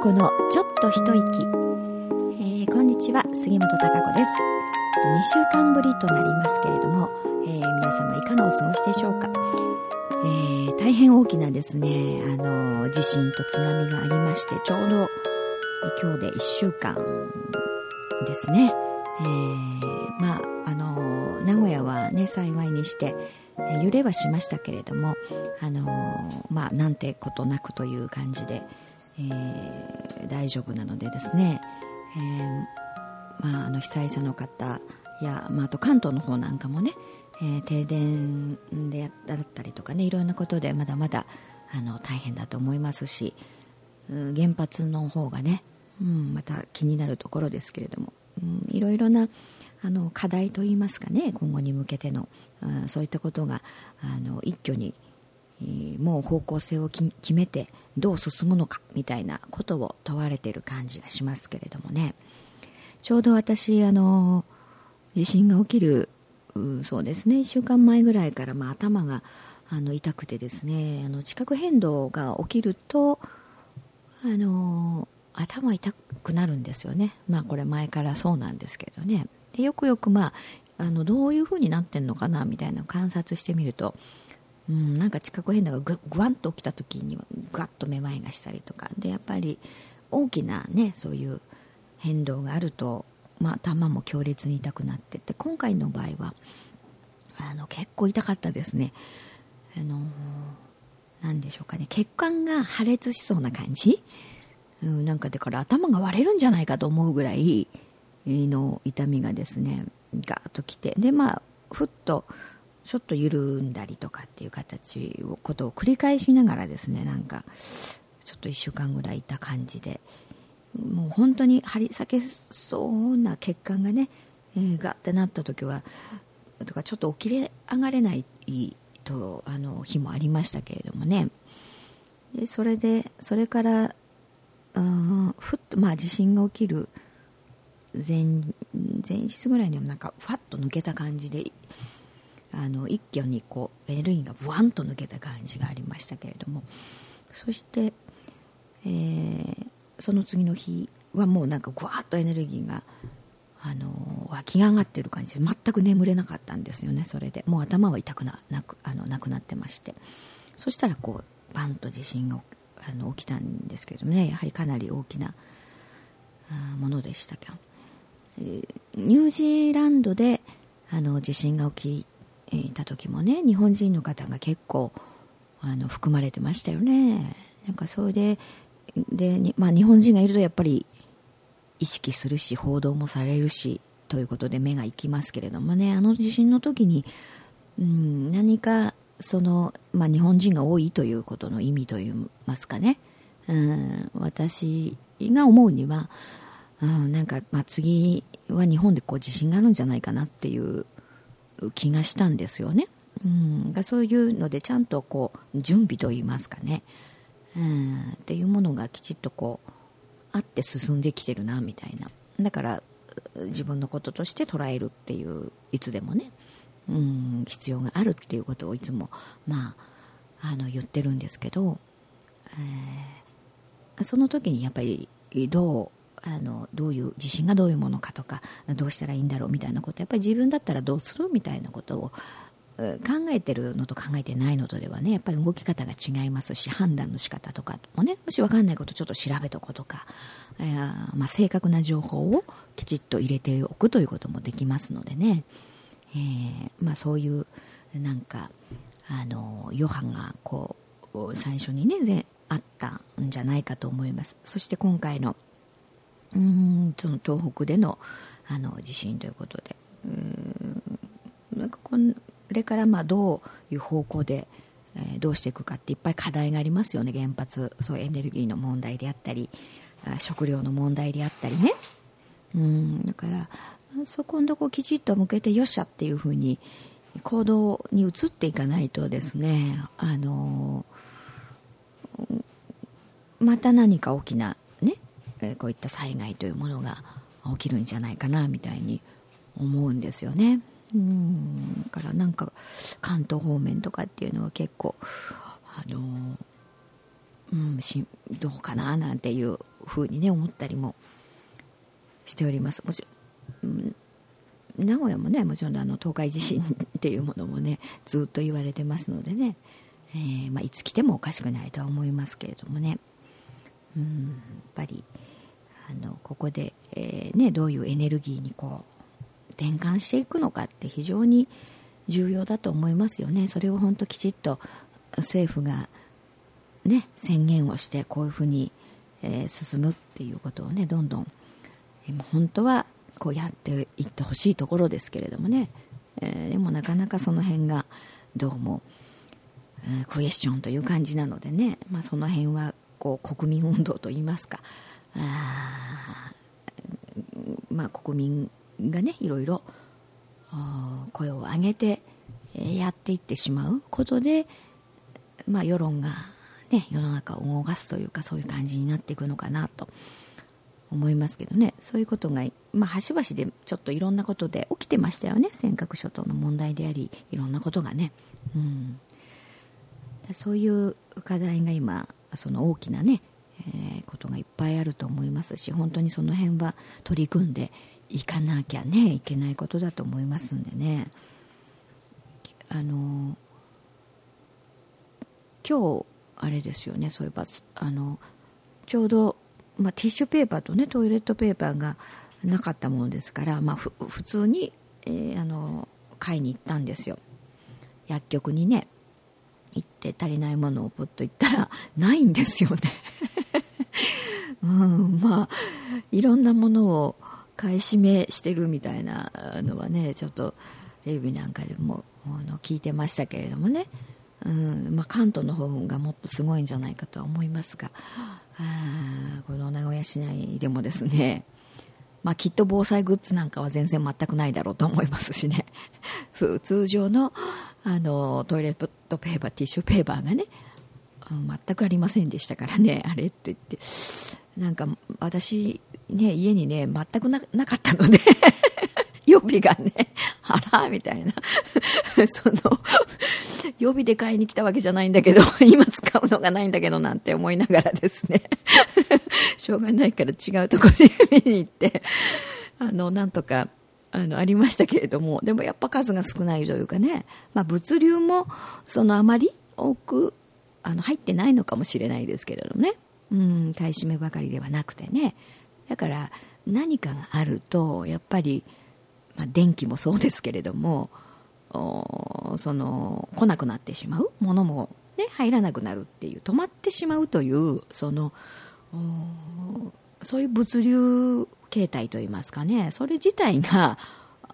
子のちょっと一息、えー、こんにちは杉本孝子です。2週間ぶりとなりますけれども、えー、皆様いかがお過ごしでしょうか、えー、大変大きなですねあの地震と津波がありましてちょうど今日で1週間ですね、えー、まああの名古屋はね幸いにして揺れはしましたけれども、あのまあ、なんてことなくという感じで、えー、大丈夫なのでですね、えー、まあ、あの被災者の方や、まあ、あと関東の方なんかもね、えー、停電でだったりとかねいろんなことでまだまだあの大変だと思いますし原発の方がね、うん、また気になるところですけれども、うん、いろいろなあの課題といいますかね今後に向けての、うん、そういったことがあの一挙にもう方向性を決めてどう進むのかみたいなことを問われている感じがしますけれどもね。ちょうど私あの地震が起きるそうですね。1週間前ぐらいから、まあ、頭があの痛くてですね。あの地殻変動が起きるとあの頭痛くなるんですよね。まあこれ前からそうなんですけどね。でよくよくまああのどういうふうになってんのかなみたいな観察してみるとうん、なんか地殻変動がぐわんと起きた時にはぐわっとめまいがしたりとか。でやっぱり大きなねそういう変動があると、まあ、頭も強烈に痛くなってて。今回の場合はあの結構痛かったですね。あの何でしょうかね。血管が破裂しそうな感じ、うん、なんかだから頭が割れるんじゃないかと思うぐらいの痛みがですねガーッときて。でまあふっとちょっと緩んだりとかっていう形をことを繰り返しながらですねなんかちょっと1週間ぐらいいた感じで。もう本当に張り裂けそうな血管がね、えー、ガッてなった時はとかちょっと起きれ上がれないとあの日もありましたけれどもね。でそれでそれからうんふっとまあ地震が起きる前前日ぐらいにもなんかふわっと抜けた感じであの一挙にこうエネルギーがブワンと抜けた感じがありましたけれども。そして、えー、その次の日はもうなんかぐわっとエネルギーがあの湧き上がってる感じ。で全く眠れなかったんですよねそれで。もう頭は痛くななくあのなくなってまして。そしたらこうバンと地震があの起きたんですけれどもね。やはりかなり大きなものでしたけど、えー、ニュージーランドであの地震が起きいた時もね日本人の方が結構あの含まれてましたよね。なんかそれでで、まあ、日本人がいるとやっぱり意識するし報道もされるしということで目が行きますけれどもね。あの地震の時に、うん、何かその、まあ、日本人が多いということの意味といいますかね、うん、私が思うには、うん、なんか、まあ、次は日本でこう地震があるんじゃないかなっていう気がしたんですよね。うん、そういうのでちゃんとこう準備といいますかね、うん、っていうものがきちっとこうあって進んできてるなみたいな。だから自分のこととして捉えるっていういつでもね、うん、必要があるっていうことをいつもまああの言ってるんですけど、えー、その時にやっぱりどうあのどういう地震がどういうものかとかどうしたらいいんだろうみたいなことやっぱり自分だったらどうするみたいなことを考えてるのと考えてないのとではねやっぱり動き方が違いますし判断の仕方とかもねもし分かんないことちょっと調べとことか、えー、まあ、正確な情報をきちっと入れておくということもできますのでね、えー、まあ、そういうなんかあの余波がこう最初にねあったんじゃないかと思います。そして今回のうんその東北でのあの地震ということで。うんなんかこれからまあどういう方向で、えー、どうしていくかっていっぱい課題がありますよね。原発そうエネルギーの問題であったり食料の問題であったりね。うんだからそこのとこきちっと向けてよっしゃっていうふうに行動に移っていかないとですねあのまた何か大きなえこういった災害というものが起きるんじゃないかなみたいに思うんですよね。うん。だからなんか関東方面とかっていうのは結構あのうんしどうかななんていうふうにね思ったりもしております。もちろん名古屋もねもちろんあの東海地震っていうものもねずっと言われてますのでね、えー、まあ、いつ来てもおかしくないとは思いますけれどもね。うんやっぱりあのここで、えー、ね、どういうエネルギーにこう転換していくのかって非常に重要だと思いますよね。それを本当きちっと政府が、ね、宣言をしてこういうふうに、えー、進むっていうことをねどんどん、えー、本当はこうやっていってほしいところですけれどもね、えー、でもなかなかその辺がどうも、えー、クエスチョンという感じなのでね、まあ、その辺はこう国民運動といいますかあまあ国民がねいろいろ声を上げてやっていってしまうことで、まあ、世論が、ね、世の中を動かすというかそういう感じになっていくのかなと思いますけどね。そういうことが、まあ、端々でちょっといろんなことで起きてましたよね。尖閣諸島の問題でありいろんなことがね、うん、そういう課題が今その大きなね、えー、ことがいっぱいあると思いますし本当にその辺は取り組んでいかなきゃねいけないことだと思いますんでね。あの今日あれですよねそういえばあのちょうど、まあ、ティッシュペーパーとねトイレットペーパーがなかったものですから、まあ、普通に、えー、あの買いに行ったんですよ。薬局にね。行って足りないものをポッと行ったら ないんですよね。うんまあいろんなものを買い占めしてるみたいなのはねちょっとテレビなんかでも聞いてましたけれどもね、うんまあ、関東の方がもっとすごいんじゃないかとは思いますがこの名古屋市内でもですねまあ、きっと防災グッズなんかは全然全くないだろうと思いますしね。通常のあのトイレッットペーパーティッシュペーパーがね全くありませんでしたからね あれって言ってなんか私ね、家にね、全くななかったので 予備がね、あら、みたいな。その、予備で買いに来たわけじゃないんだけど、今使うのがないんだけどなんて思いながらですね、しょうがないから違うところで見に行って、あの、なんとか、あの、ありましたけれども、でもやっぱ数が少ないというかね、まあ物流も、そのあまり多く、あの、入ってないのかもしれないですけれどもね、うん、買い占めばかりではなくてね、だから何かがあるとやっぱり、まあ、電気もそうですけれどもその来なくなってしまう。ものも、ね、入らなくなるっていう止まってしまうというそのそういう物流形態といいますかねそれ自体が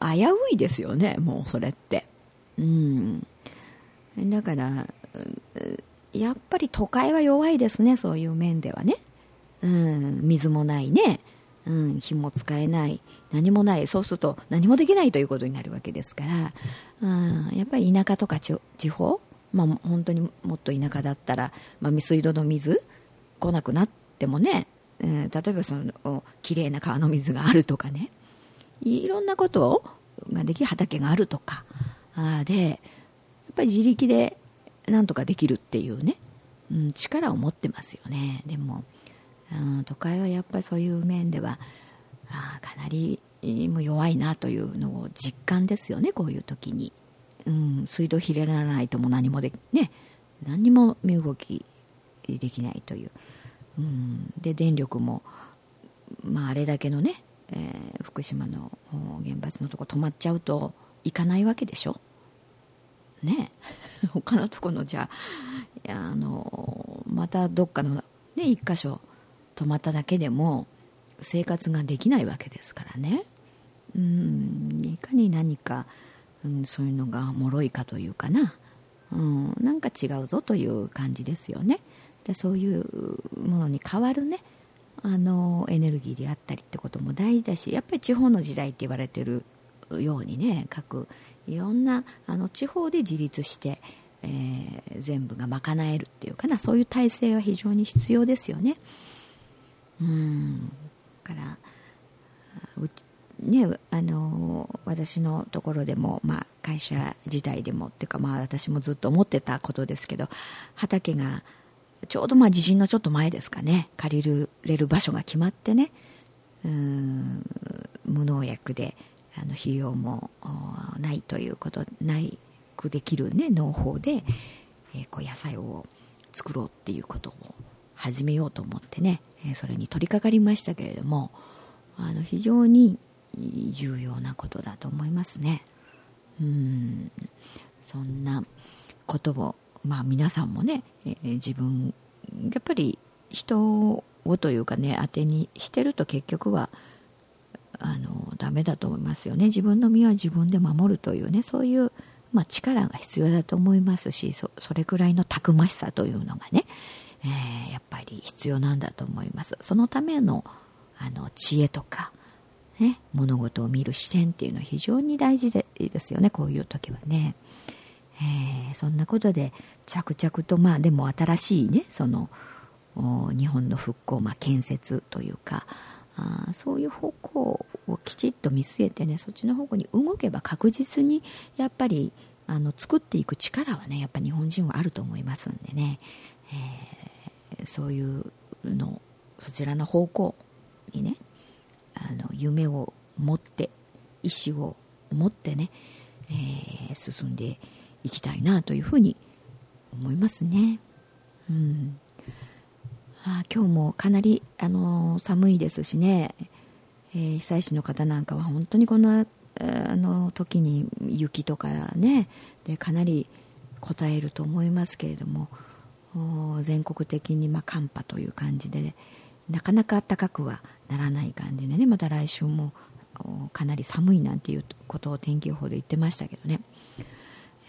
危ういですよねもうそれって。うん。だからやっぱり都会は弱いですねそういう面ではね。うん、水もないね、うん、火も使えない。何もない。そうすると何もできないということになるわけですから、うん、やっぱり田舎とか地方、まあ、本当にもっと田舎だったら、まあ、水道の水来なくなってもね、うん、例えばそのきれいな川の水があるとかね。いろんなことができる畑があるとか。あでやっぱり自力でなんとかできるっていうね、うん、力を持ってますよね。でもうん、都会はやっぱりそういう面ではあかなりも弱いなというのを実感ですよね。こういう時に、うん、水道ひれらないとも何もでね何にも身動きできないという、うん、で電力も、まあ、あれだけのね、えー、福島の原発のとこ止まっちゃうと行かないわけでしょ？ね。他のとこのじゃああのまたどっかのね一箇所止まっただけでも生活ができないわけですからね。うん。いかに何か、うん、そういうのが脆いかというかな、うん、なんか違うぞという感じですよね。でそういうものに変わるねあのエネルギーであったりってことも大事だしやっぱり地方の時代って言われてるようにね各いろんなあの地方で自立して、えー、全部が賄えるっていうかなそういう体制は非常に必要ですよね。うんからねあの私のところでも、まあ、会社自体でもっていうか、まあ、私もずっと思ってたことですけど畑がちょうどまあ地震のちょっと前ですかね借りれる場所が決まってね無農薬であの費用もないということないくできる、ね、農法で、えー、こう野菜を作ろうっていうことを始めようと思ってね、えそれに取り掛かりましたけれどもあの非常に重要なことだと思いますね。うんそんなことを、まあ、皆さんもね、えー、自分やっぱり人をというかね当てにしてると結局はあのダメだと思いますよね。自分の身は自分で守るというねそういう、まあ、力が必要だと思いますしそれくらいのたくましさというのがね、えー、やっぱり必要なんだと思います。そのためのあの知恵とか、ね、物事を見る視点っていうのは非常に大事でですよねこういう時はね、えー、そんなことで着々とまあでも新しいねその日本の復興、まあ、建設というかあそういう方向をきちっと見据えてねそっちの方向に動けば確実にやっぱりあの作っていく力はねやっぱ日本人はあると思いますんでね、えー、そういうのそちらの方向にねあの夢を持って意志を持ってね、えー、進んでいくきたいなというふうに思いますね。うん。あ今日もかなり、あの寒いですしね、えー、被災地の方なんかは本当にこのあの時に雪とかねでかなり応えると思いますけれども全国的にま寒波という感じで、なかなか暖かくはならない感じでねまた来週もかなり寒いなんていうことを天気予報で言ってましたけどね、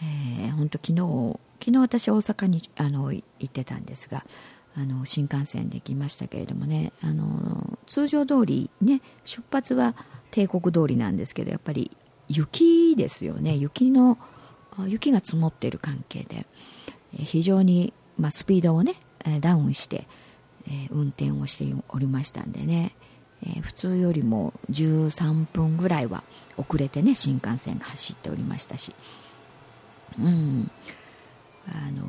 えー、本当昨日昨日私大阪にあの行ってたんですがあの新幹線で来ましたけれどもねあの通常通りね出発は帝国通りなんですけどやっぱり雪ですよね。雪の雪が積もっている関係で非常に、まあ、スピードをねダウンして、え運転をしておりましたんでね、え普通よりも13分ぐらいは遅れてね新幹線が走っておりましたしうん。あの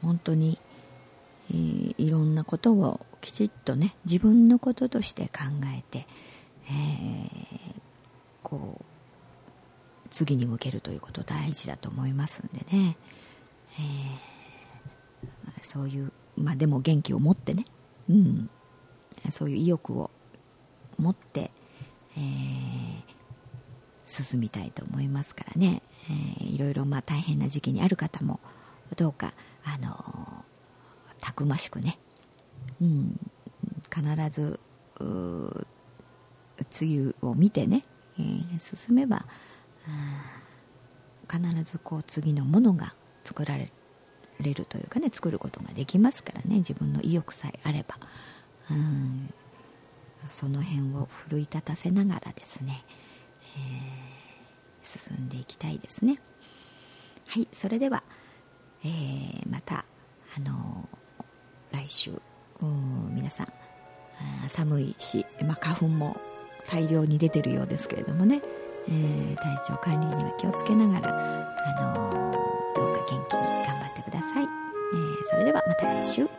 本当にいろんなことをきちっとね自分のこととして考えて、えー、こう次に向けるということ大事だと思いますんでね、えー、そういうまあでも元気を持ってね、うん、そういう意欲を持って、えー、進みたいと思いますからね、えー、いろいろまあ大変な時期にある方もどうかあのーたくましくね、うん、必ず次を見てね、えー、進めば必ずこう次のものが作られるというかね作ることができますからね。自分の意欲さえあれば、うん、その辺を奮い立たせながらですね、えー、進んでいきたいですね。はいそれでは、えー、またあの来週皆さん寒いし、まあ、花粉も大量に出てるようですけれどもね、えー、体調管理には気をつけながら、あの、どうか元気に頑張ってください、え、それではまた来週。